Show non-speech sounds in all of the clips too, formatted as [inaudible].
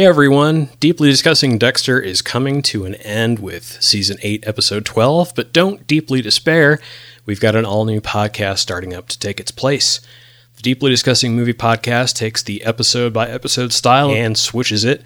Hey everyone, Deeply Discussing Dexter is coming to an end with season 8, episode 12, but don't deeply despair. We've got an all new podcast starting up to take its place. The Deeply Discussing Movie podcast takes the episode by episode style and switches it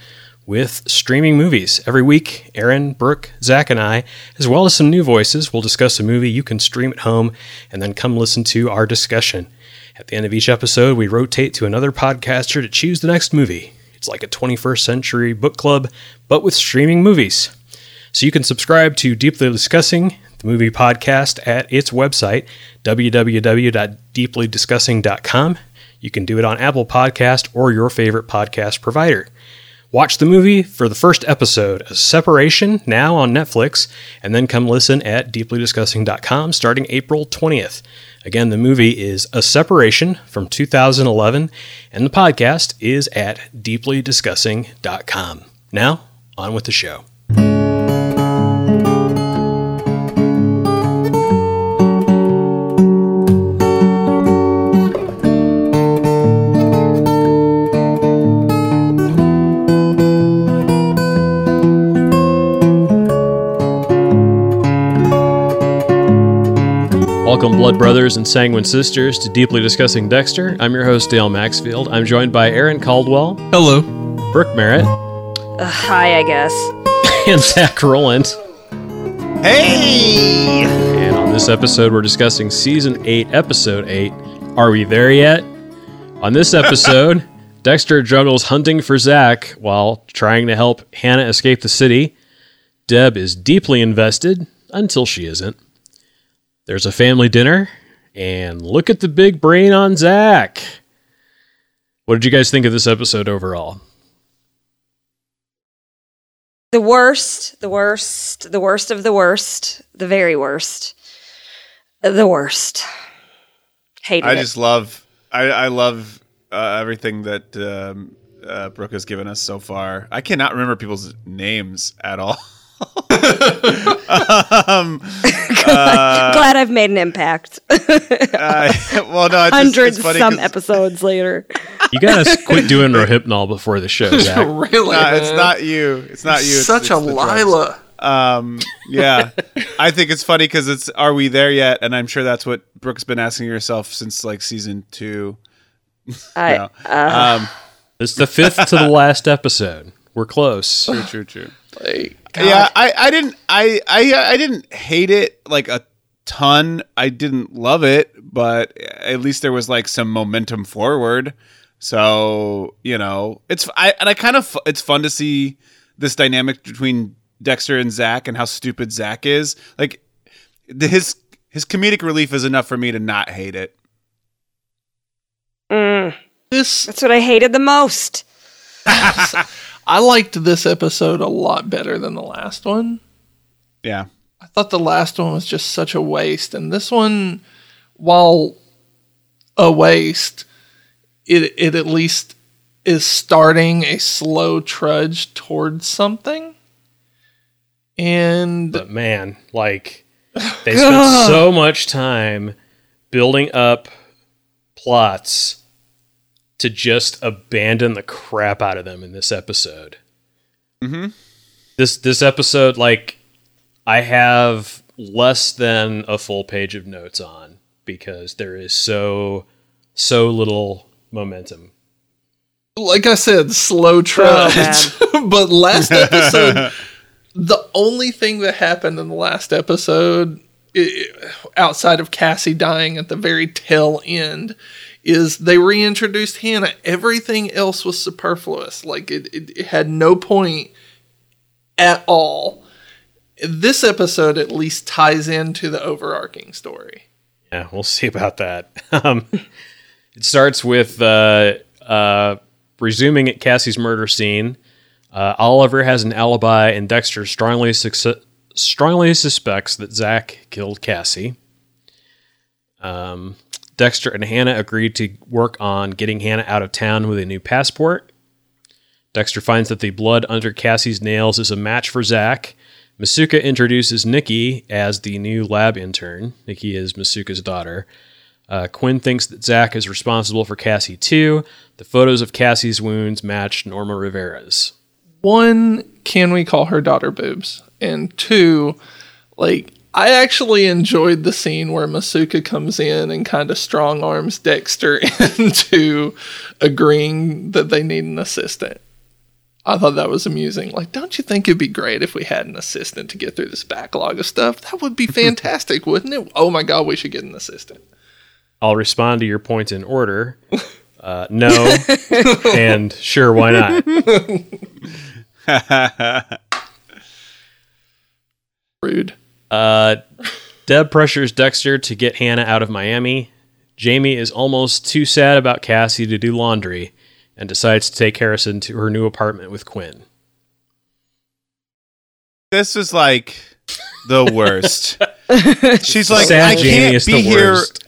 with streaming movies. Every week, Aaron, Brooke, Zach, and I, as well as some new voices, will discuss a movie you can stream at home and then come listen to our discussion. At the end of each episode, we rotate to another podcaster to choose the next movie. It's like a 21st century book club, but with streaming movies. So you can subscribe to Deeply Discussing, the movie podcast, at its website, www.deeplydiscussing.com. You can do it on Apple Podcast or your favorite podcast provider. Watch the movie for the first episode, A Separation, now on Netflix, and then come listen at deeplydiscussing.com starting April 20th. Again, the movie is A Separation from 2011, and the podcast is at deeplydiscussing.com. Now, on with the show. Welcome, Blood Brothers and Sanguine Sisters, to Deeply Discussing Dexter. I'm your host, Dale Maxfield. I'm joined by Aaron Caldwell, Hello. Brooke Merritt, Uh, hi, I guess. [laughs] and Zach Rowland. Hey! And on this episode, we're discussing Season 8, Episode 8. Are we there yet? On this [laughs] episode, Dexter juggles hunting for Zach while trying to help Hannah escape the city. Deb is deeply invested until she isn't. There's a family dinner, and look at the big brain on Zach. What did you guys think of this episode overall? The worst, the worst, the worst of the worst, the very worst, the worst. Hated I it. just love, I, I love uh, everything that um, uh, Brooke has given us so far. I cannot remember people's names at all. [laughs] um, [laughs] Glad I've made an impact. [laughs] uh, well, no, it's just, Hundreds it's funny some 'cause, episodes later. You gotta quit [laughs] doing Rohypnol before the show, Zach. really? uh, it's not you. It's not you. It's, Such it's a. Lila. Um, yeah, I think it's funny because it's "Are we there yet?" And I'm sure that's what Brooke's been asking herself since like season two. I, No. uh, Um, It's the fifth to the last episode. We're close. [laughs] true, true, true. Like, Yeah, I, I didn't I, I I didn't hate it like a ton. I didn't love it, but at least there was like some momentum forward. So you know, it's I and I kind of it's fun to see this dynamic between Dexter and Zach and how stupid Zach is. Like the, his his comedic relief is enough for me to not hate it. mm, this that's what I hated the most. [laughs] I liked this episode a lot better than the last one. Yeah, I thought the last one was just such a waste, and this one, while a waste, it it at least is starting a slow trudge towards something. And But man, like [laughs] they spent so [sighs] much time building up plots to just abandon the crap out of them in this episode. Mhm. This this episode, like, I have less than a full page of notes on because there is so so little momentum. like I said, slow trudge. [laughs] but last [laughs] episode, the only thing that happened in the last episode, i outside of Cassie dying at the very tail end, is they reintroduced Hannah. Everything else was superfluous. Like it, it, it had no point at all. This episode at least ties into the overarching story. Yeah, we'll see about that. [laughs] Um, it starts with uh, uh, resuming at Cassie's murder scene. Uh, Oliver has an alibi, and Dexter strongly strongly suspects that Zach killed Cassie. Um, Dexter and Hannah agree to work on getting Hannah out of town with a new passport. Dexter finds that the blood under Cassie's nails is a match for Zach. Masuka introduces Nikki as the new lab intern. Nikki is Masuka's daughter. Uh, Quinn thinks that Zach is responsible for Cassie too. The photos of Cassie's wounds match Norma Rivera's. one, can we call her daughter boobs? And two, like I actually enjoyed the scene where Masuka comes in and kind of strong arms Dexter [laughs] into agreeing that they need an assistant. I thought that was amusing. Like, don't you think it'd be great if we had an assistant to get through this backlog of stuff? That would be [laughs] fantastic, wouldn't it? Oh my god, we should get an assistant. I'll respond to your points in order. [laughs] Uh, no, and sure, why not? Rude. Uh, Deb pressures Dexter to get Hannah out of Miami. Jamie is almost too sad about Cassie to do laundry and decides to take Harrison to her new apartment with Quinn. This is like the [laughs] worst. She's like, Sad I Jamie can't be here. worst.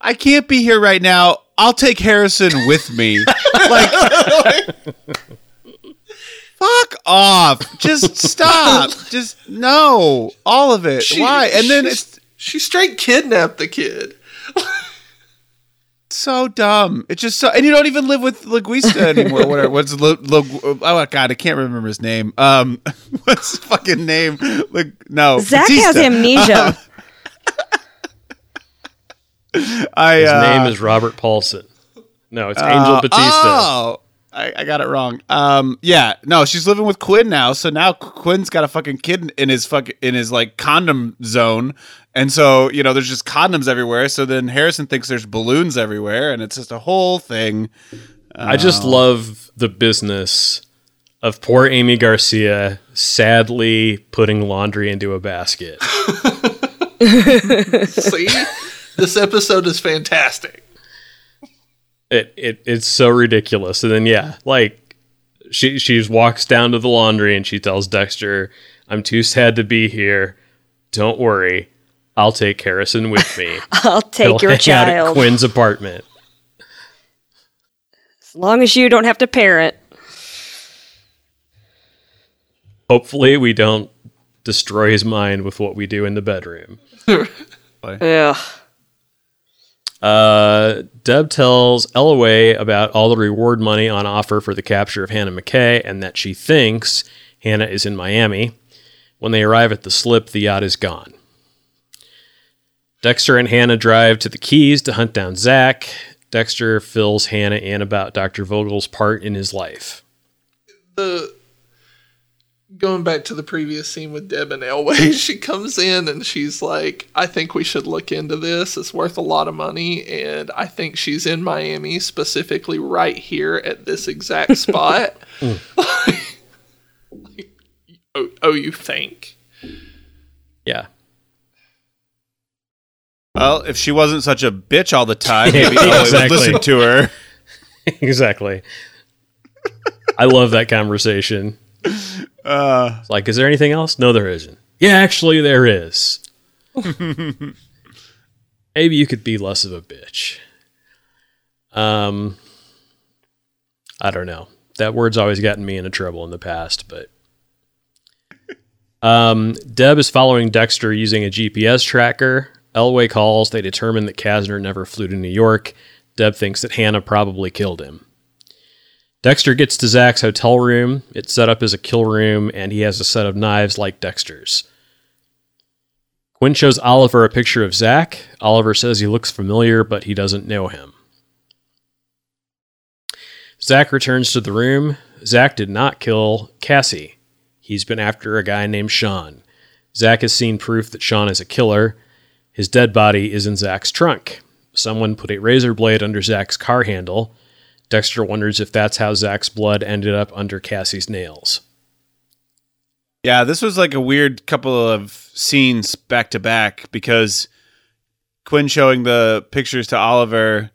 I can't be here right now. I'll take Harrison with me. [laughs] like, [laughs] fuck off. Just [laughs] stop. Just no. All of it. She- Why? And then she- it's She straight kidnapped the kid. [laughs] so dumb. It's just so, and you don't even live with Linguista anymore. Whatever. What's Lu, Lu, oh god, I can't remember his name. Um, [laughs] what's his fucking name? Like, no, Zach has Batista. amnesia. I His uh, name is Robert Paulson. No, it's Angel Uh, Batista. Oh, I, I got it wrong. Um, yeah, no, she's living with Quinn now. So now Quinn's got a fucking kid in his fuck in his like condom zone, and so you know there's just condoms everywhere. So then Harrison thinks there's balloons everywhere, and it's just a whole thing. I just love the business of poor Aimee Garcia sadly putting laundry into a basket. [laughs] See? this episode is fantastic. It, it it's so ridiculous. And then yeah, like she she walks down to the laundry and she tells Dexter, "I'm too sad to be here. Don't worry, I'll take Harrison with me. [laughs] I'll He'll take your hang out at child. Quinn's apartment." As long as you don't have to parent. Hopefully, we don't destroy his mind with what we do in the bedroom. [laughs] Ugh. Uh, Deb tells Elway about all the reward money on offer for the capture of Hannah McKay and that she thinks Hannah is in Miami. When they arrive at the slip, the yacht is gone. Dexter and Hannah drive to the Keys to hunt down Zach. Dexter fills Hannah in about Dr. Vogel's part in his life. the going back to the previous scene with Deb and Elway, [laughs] she comes in and she's like, I think we should look into this. It's worth a lot of money. And I think she's in Miami, specifically right here at this exact [laughs] spot. Mm. Like, [laughs] oh, oh, you think? Yeah. Well, if she wasn't such a bitch all the time, maybe Yeah, I would exactly. listen to her. exactly. I love that conversation. Uh, It's like, is there anything else? No, there isn't. Yeah, actually, there is. [laughs] Maybe you could be less of a bitch. Um, I don't know. That word's always gotten me into trouble in the past, but. Um, Deb is following Dexter using a GPS tracker. Elway calls. They determine that Castner never flew to New York. Deb thinks that Hannah probably killed him. Dexter gets to Zach's hotel room. It's set up as a kill room, and he has a set of knives like Dexter's. Quinn shows Oliver a picture of Zach. Oliver says he looks familiar, but he doesn't know him. Zach returns to the room. Zach did not kill Cassie. He's been after a guy named Sean. Zach has seen proof that Sean is a killer. His dead body is in Zach's trunk. Someone put a razor blade under Zach's car handle. Dexter wonders if that's how Zach's blood ended up under Cassie's nails. Yeah, this was like a weird couple of scenes back to back because Quinn showing the pictures to Oliver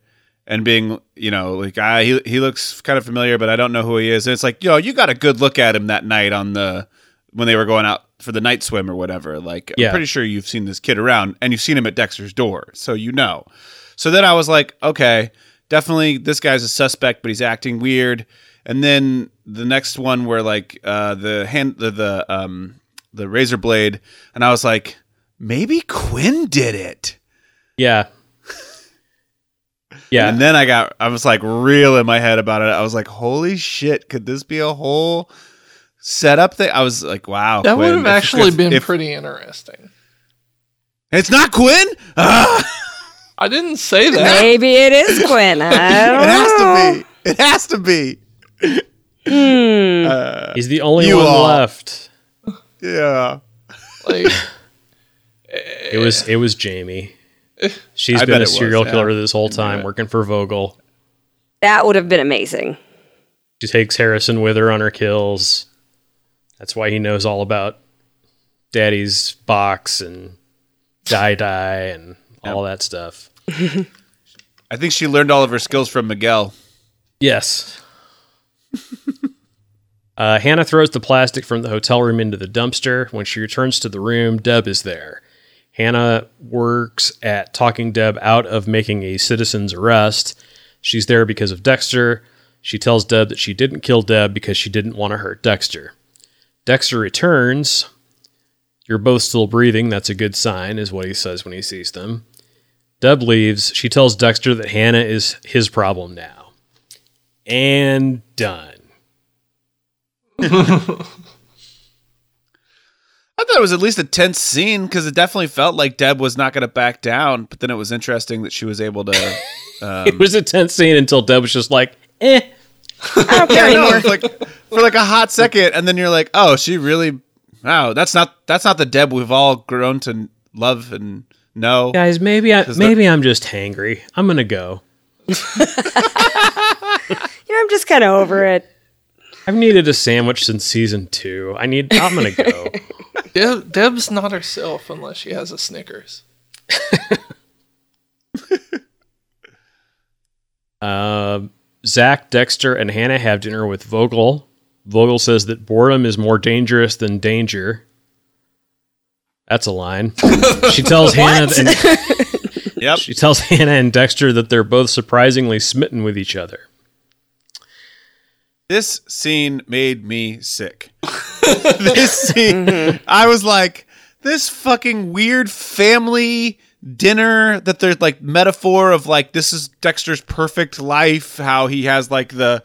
and being, you know, like ah, he he looks kind of familiar, but I don't know who he is. And it's like, yo, you got a good look at him that night on the when they were going out for the night swim or whatever. Like, Yeah. I'm pretty sure you've seen this kid around and you've seen him at Dexter's door, so you know. So then I was like, okay, definitely this guy's a suspect, but he's acting weird. And then the next one where like uh, the hand the, the um the razor blade, and I was like, maybe Quinn did it. Yeah. [laughs] Yeah. And then I got I was like real in my head about it. I was like, holy shit, could this be a whole setup thing. I was like, wow, That would have actually if- been if- pretty interesting. It's not Quinn. [laughs] Ah, I didn't say that. Maybe it is Quinn. I [laughs] don't it has know. to be. It has to be. Hmm. Uh, He's the only one all. left. Yeah. Like, [laughs] It was it was Jamie. She's I been a it was, serial yeah. killer this whole time, working for Vogel. That would have been amazing. She takes Harrison with her on her kills. That's why he knows all about Daddy's box and die die and all that stuff. [laughs] I think she learned all of her skills from Miguel. Yes. [laughs] uh, Hannah throws the plastic from the hotel room into the dumpster. When she returns to the room, Deb is there. Hannah works at talking Deb out of making a citizen's arrest. She's there because of Dexter. She tells Deb that she didn't kill Deb because she didn't want to hurt Dexter. Dexter returns. You're both still breathing. That's a good sign, is what he says when he sees them. Deb leaves. She tells Dexter that Hannah is his problem now. And done. [laughs] I thought it was at least a tense scene because it definitely felt like Deb was not going to back down. But then it was interesting that she was able to. [laughs] it was a tense scene until Deb was just like, eh. I don't care [laughs] anymore. like for like a hot second, and then you're like, oh, she really. Wow, that's not that's not the Deb we've all grown to love and know. Guys, maybe I the- maybe I'm just hangry. I'm gonna go. [laughs] You know, I'm just kind of over it. I've needed a sandwich since season two. I need. I'm gonna go. [laughs] Deb, Deb's not herself unless she has a Snickers. [laughs] uh, Zach, Dexter, and Hannah have dinner with Vogel. Vogel says that boredom is more dangerous than danger. That's a line. she tells [laughs] Hannah and [laughs] Yep. she tells Hannah and Dexter that they're both surprisingly smitten with each other. This scene made me sick. [laughs] this scene, I was like, this fucking weird family dinner that they're like metaphor of like this is Dexter's perfect life, how he has like the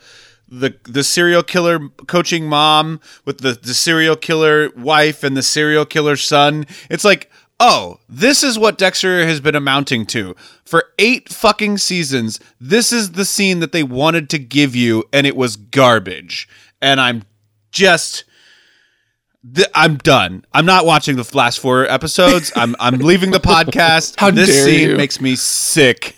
the the serial killer coaching mom with the the serial killer wife and the serial killer son. It's like Oh, this is what Dexter has been amounting to. For eight fucking seasons, this is the scene that they wanted to give you, and it was garbage. And I'm just. th- I'm done. I'm not watching the last four episodes. I'm I'm leaving the [laughs] podcast. How this dare scene you. makes me sick.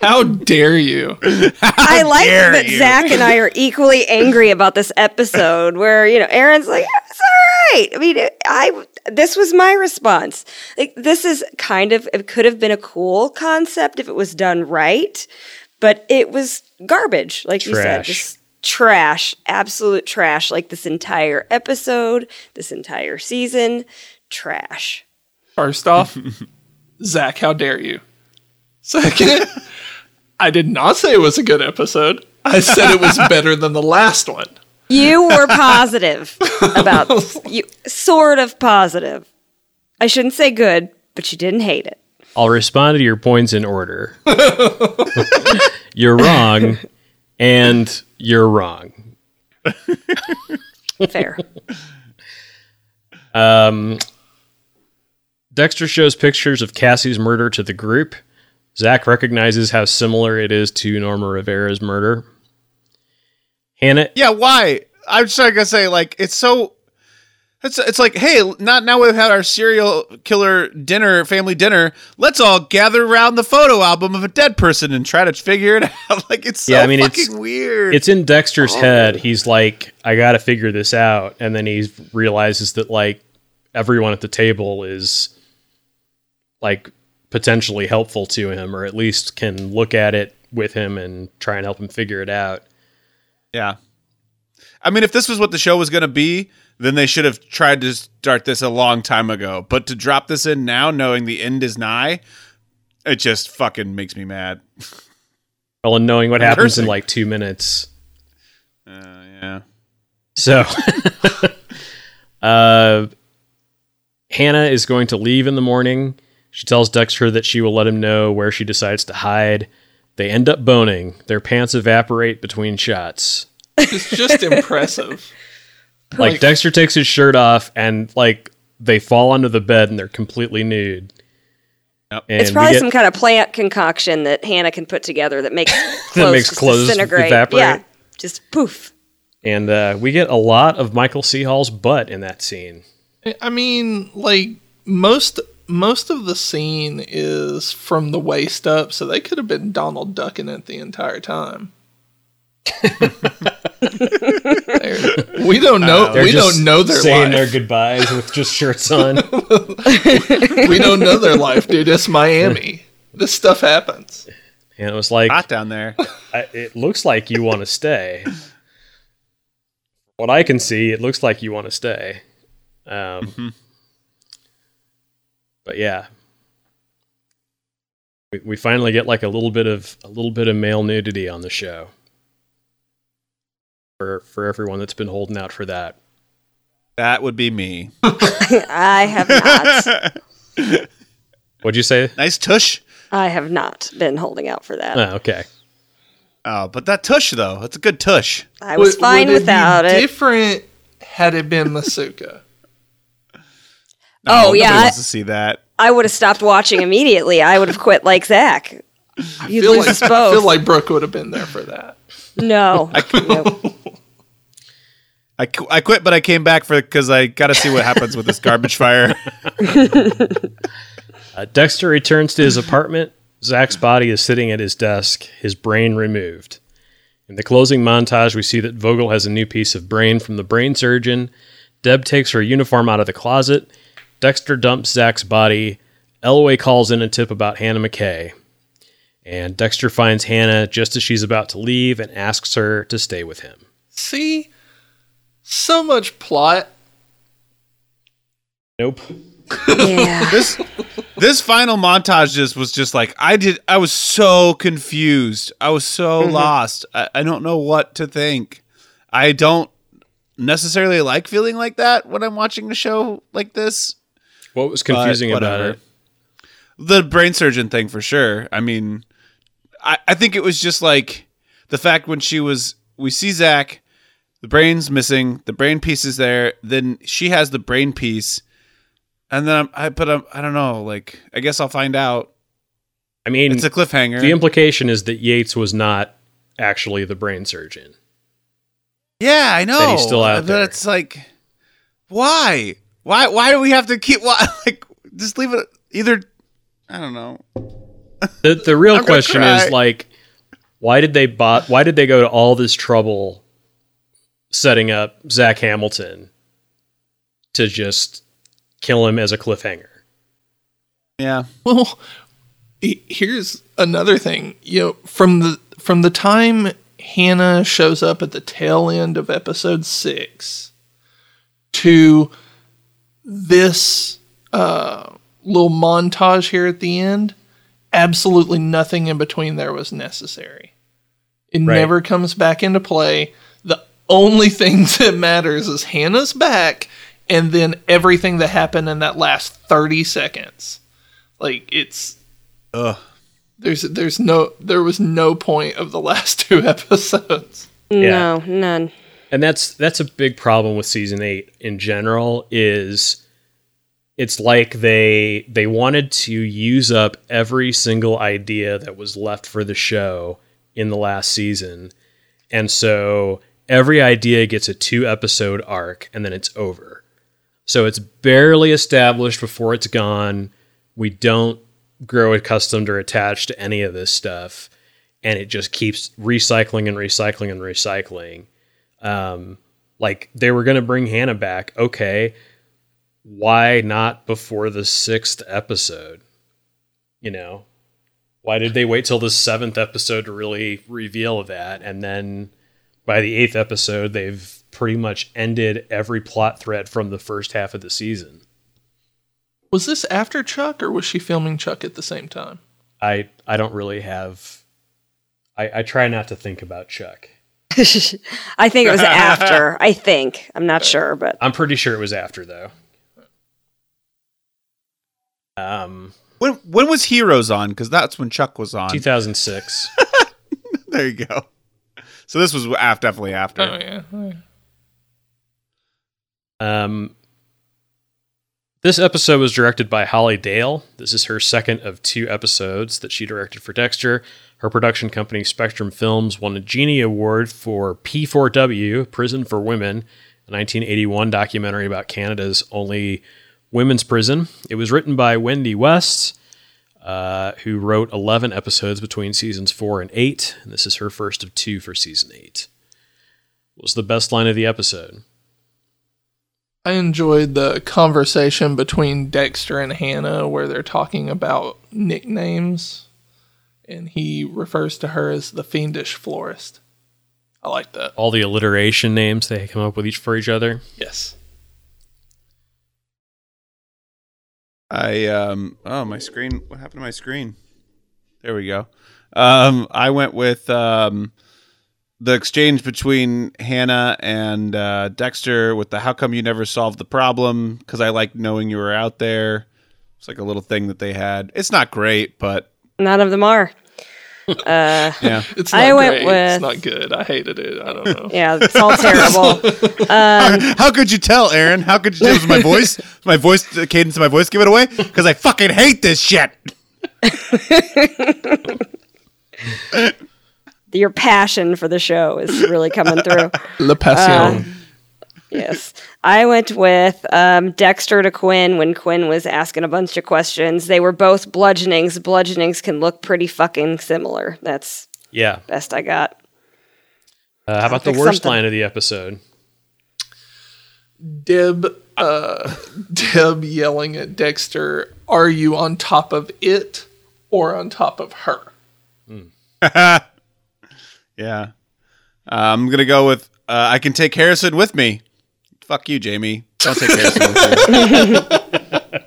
How dare you? I like that you. Zach and I are equally angry about this episode. Where you know Aaron's like, "It's all right." I mean, I this was my response. Like, this is kind of it could have been a cool concept if it was done right, but it was garbage, like you said, just trash, absolute trash. Like this entire episode, this entire season, trash. First off, [laughs] Zach, how dare you? Second, I did not say it was a good episode. I said it was better than the last one. You were positive [laughs] about you, sort of positive. I shouldn't say good, but you didn't hate it. I'll respond to your points in order. you're wrong, and you're wrong. Fair. Um Dexter shows pictures of Cassie's murder to the group. Zach recognizes how similar it is to Norma Rivera's murder. Hannah, Yeah, why? I'm just gonna say like it's so. It's it's like hey, not now we've had our serial killer dinner, family dinner. Let's all gather around the photo album of a dead person and try to figure it [laughs] out. like it's so Yeah, I mean, it's- weird. it's in Dexter's oh, head. He's like, I got to figure this out, and then he realizes that like everyone at the table is like potentially helpful to him, or at least can look at it with him and try and help him figure it out. yeah. I mean, if this was what the show was gonna be, then they should have tried to start this a long time ago. But to drop this in now, knowing the end is nigh, it just fucking makes me mad. [laughs] Well, and knowing what I'm happens in like two minutes. Uh, yeah. So, [laughs] uh, Hannah is going to leave in the morning. She tells Dexter that she will let him know where she decides to hide. They end up boning. Their pants evaporate between shots. It's just impressive. [laughs] Like Dexter takes his shirt off and like they fall onto the bed and they're completely nude. Yep. And It's probably get- some kind of plant concoction that Hannah can put together that makes [laughs] clothes makes clothes disintegrate. evaporate. Yeah, just poof. and uh, we get a lot of Michael C. Hall's butt in that scene. I mean, like most most of the scene is from the waist up, so they could have been Donald ducking it the entire time. [laughs] We don't know. They're we don't know their life. saying life. their goodbyes with just shirts on. [laughs] we don't know their life, dude. It's Miami. This stuff happens. and it was like, Hot down there. [laughs] I, it looks like you want to stay. What I can see, it looks like you want to stay. Um, But yeah, we, we finally get like a little bit of a little bit of male nudity on the show. For for everyone that's been holding out for that. That would be me. [laughs] [laughs] I have not. What'd you say? Nice tush. I have not been holding out for that. Oh, okay. Oh, but that tush though, it's a good tush. I was Would- fine would it be without it. Different had it been Masuka. No, Oh, yeah, I- wants to see that. I would have stopped watching immediately. I would have quit like Zach. You lose like, us I both. feel like Brooke would have been there for that. no. no. I, qu- I quit, but I came back for because I got to see what happens with this garbage fire. [laughs] Uh, Dexter returns to his apartment. Zach's body is sitting at his desk, his brain removed. In the closing montage, we see that Vogel has a new piece of brain from the brain surgeon. Deb takes her uniform out of the closet. Dexter dumps Zach's body. Elway calls in a tip about Hannah McKay. And Dexter finds Hannah just as she's about to leave and asks her to stay with him. See, so much plot. Nope. Yeah. [laughs] this this final montage just was just like I did. I was so confused. I was so mm-hmm. lost. I, I don't know what to think. I don't necessarily like feeling like that when I'm watching a show like this. What was confusing about it? The brain surgeon thing for sure. I mean, I, I think it was just like the fact when she was we see Zach, the brain's missing, the brain piece is there, then she has the brain piece, and then I'm, I but I'm, I don't know. Like I guess I'll find out. I mean, It's a cliffhanger. the implication is that Yates was not actually the brain surgeon. yeah, I know. that he's still out but there. it's like, why? Why? Why do we have to keep? Why? [laughs] Like, just leave it. Either I don't know. The the real [laughs] question cry. is like, why did they bot? Why did they go to all this trouble setting up Zach Hamilton to just kill him as a cliffhanger? Yeah. Well, here's another thing. You know, from the from the time Hannah shows up at the tail end of episode six to this uh, little montage here at the end, absolutely nothing in between there was necessary. It Right. never comes back into play. The only [laughs] thing that matters is Hannah's back, and then everything that happened in that last thirty seconds. Like it's Ugh. there's there's no there was no point of the last [laughs] two episodes. No, none. And that's that's a big problem with season 8 in general is it's like they they wanted to use up every single idea that was left for the show in the last season. And so every idea gets a two episode arc and then it's over. So it's barely established before it's gone. We don't grow accustomed or attached to any of this stuff. And it just keeps recycling and recycling and recycling um, like they were going to bring Hannah back. Okay, why not before the sixth episode? You know, why did they wait till the seventh episode to really reveal that? And then by the eighth episode, they've pretty much ended every plot thread from the first half of the season. Was this after Chuck or was she filming Chuck at the same time? I I don't really have. I, I try not to think about Chuck. [laughs] I think it was after. I think. I'm not sure, but I'm pretty sure it was after though. Um, When when was Heroes on? Because that's when Chuck was on. 2006. [laughs] There you go. So this was af- definitely after. Oh yeah. Um, this episode was directed by Holly Dale. This is her second of two episodes that she directed for Dexter. Her production company, Spectrum Films, won a Genie Award for P4W, Prison for Women, a 1981 documentary about Canada's only women's prison. It was written by Wendy West, uh, who wrote 11 episodes between seasons four and eight. And this is her first of two for season eight. What was the best line of the episode? I enjoyed the conversation between Dexter and Hannah where they're talking about nicknames and he refers to her as the fiendish florist. I like that. All the alliteration names they come up with each for each other. Yes. I um oh my screen what happened to my screen? There we go. Um I went with um the exchange between Hannah and uh, Dexter with the how come you never solved the problem because I like knowing you were out there. It's like a little thing that they had. It's not great, but None of them are. [laughs] Uh, yeah. It's not I went great. with- It's not good. I hated it. I don't know. yeah, it's all terrible. [laughs] [laughs] how could you tell, Aaron? How could you tell? Was my voice, my voice, the cadence of my voice give it away? Because I fucking hate this shit. Your passion for the show is really coming through. [laughs] La Passion. Yes. I went with um, Dexter to Quinn when Quinn was asking a bunch of questions. They were both bludgeonings. Bludgeonings can look pretty fucking similar. That's Yeah. best I got. Uh, how about the worst something. line of the episode? Deb uh Deb yelling at Dexter, "Are you on top of it or on top of her?" [laughs] Yeah. Uh, I'm gonna go with uh, I can take Harrison with me. Fuck you, Jamie. Don't take Harrison with you.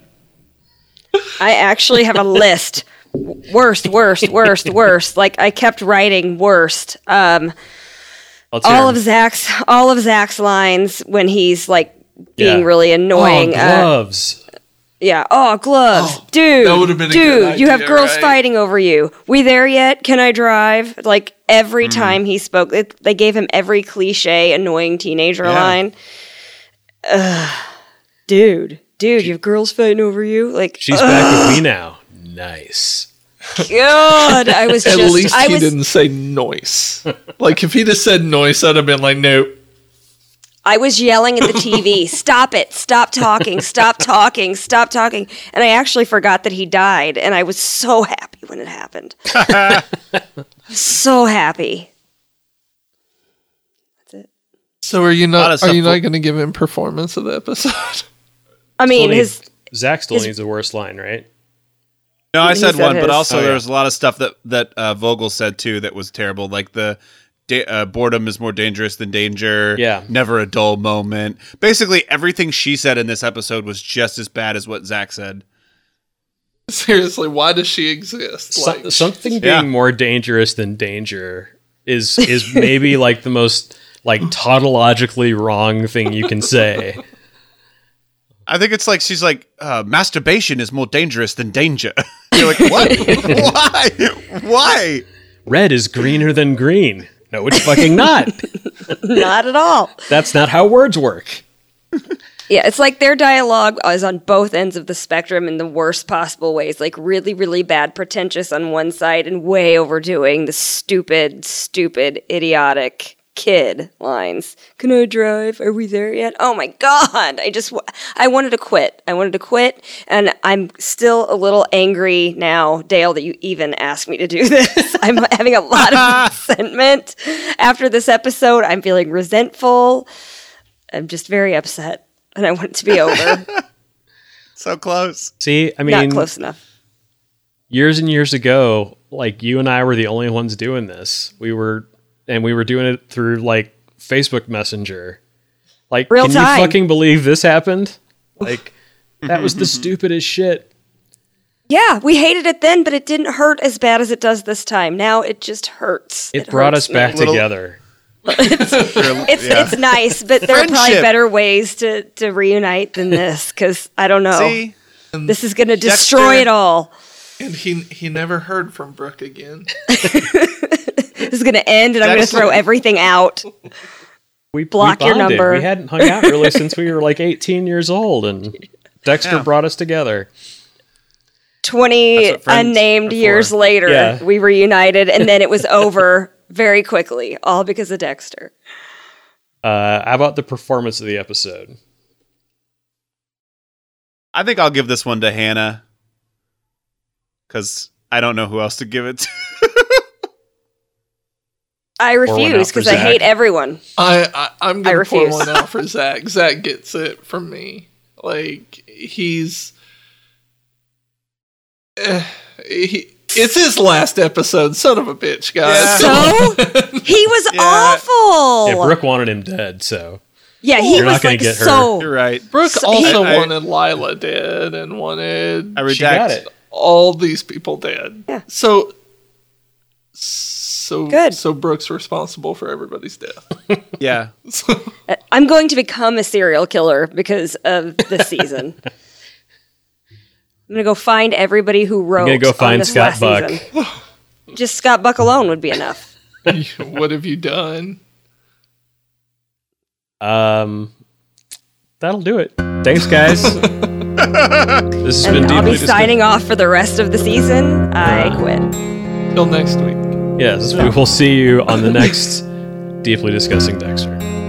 [laughs] I actually have a list. Worst, worst, worst, worst. Like I kept writing worst. Um, Let's hear all 'em. of Zach's, all of Zach's lines when he's like being Yeah. really annoying. Oh, uh, gloves. Yeah. Oh, gloves, dude. that would've been a dude. good you have girls right? fighting over you. We there yet? Can I drive? Like every Hmm. time he spoke, it, they gave him every cliche annoying teenager Yeah. line. Ugh, dude, dude, you have girls fighting over you. Like, She's back with me now. Nice. God, I was [laughs] At just, least I he was, didn't say noise. like if he'd have said noise, I'd have been like, "Nope." I was yelling at the TV. [laughs] Stop it! Stop talking! Stop talking! Stop talking! And I actually forgot that he died, and I was so happy when it happened. [laughs] so happy. That's it. So are you lot not are you not going to give him performance of the episode? [laughs] I mean, Still his need- Zach still his- needs the worst line, right? No, I said, said one, but also Oh, there was a lot of stuff that that uh, Vogel said too that was terrible, like the da- uh, boredom is more dangerous than danger. Yeah. never a dull moment. Basically, everything she said in this episode was just as bad as what Zach said. [laughs] Seriously, why does she exist? So- Like something being Yeah. more dangerous than danger is is maybe [laughs] like the most like tautologically wrong thing you can say. I think it's like she's like uh, masturbation is more dangerous than danger. [laughs] You're like, what? Why? Why? Red is greener than green. No, it's fucking not. [laughs] not at all. That's not how words work. Yeah, it's like their dialogue is on both ends of the spectrum in the worst possible ways. Like really, really bad, pretentious on one side, and way overdoing the stupid, stupid, idiotic kid lines. Can I drive? Are we there yet? Oh my god! I just, I wanted to quit. I wanted to quit, and I'm still a little angry now, Dale, that you even asked me to do [laughs] this. I'm having a lot of [laughs] resentment after this episode. I'm feeling resentful. I'm just very upset, and I want it to be over. [laughs] So close. See, I mean, Not mean, close enough. years and years ago, like you and I were the only ones doing this. We were, and we were doing it through like Facebook Messenger. Like, Real can time. you fucking believe this happened? Like, that was the [laughs] stupidest shit. Yeah, we hated it then, but it didn't hurt as bad as it does this time. Now it just hurts. It, brought hurts us back. Little- together. It's [laughs] Yeah. it's nice, but there are probably better ways to to reunite than [laughs] this because I don't know. See, This is going to destroy Dexter- it all. and he he never heard from Brooke again. This is going to end, and I'm going to throw everything out. [laughs] we block we your number. We hadn't hung out really [laughs] since we were like 18 years old, and Dexter Yeah. brought us together. 20 That's what friends unnamed years later, Yeah. we reunited, and then it was [laughs] over very quickly, all because of Dexter. Uh, how about the performance of the episode? I think I'll give this one to Hannah because I don't know who else to give it to. I refuse because I hate everyone. I, I I'm gonna pour refuse. one out for [laughs] Zach. Zach gets it from me. Like he's, eh, he. It's his last episode. Son of a bitch, guys. So [laughs] he was [laughs] Yeah. awful. Yeah, Brooke wanted him dead, so Yeah, he You're not was gonna like get her. so. You're right. Brooke So also he- I- wanted Lila dead and wanted I redact. she got it. all these people dead. Yeah. So, so Good. So Brooks responsible for everybody's death. [laughs] Yeah. [laughs] I'm going to become a serial killer because of this season. [laughs] I'm gonna go find everybody who wrote. I'm gonna go on find this Scott last Buck. season. Just Scott Buck alone would be enough. what have you done? um, that'll do it. Thanks, guys. this has been And I'll be signing off for the rest of the season. I quit. Till next week. Yes, we will see you on the next deeply discussing Dexter.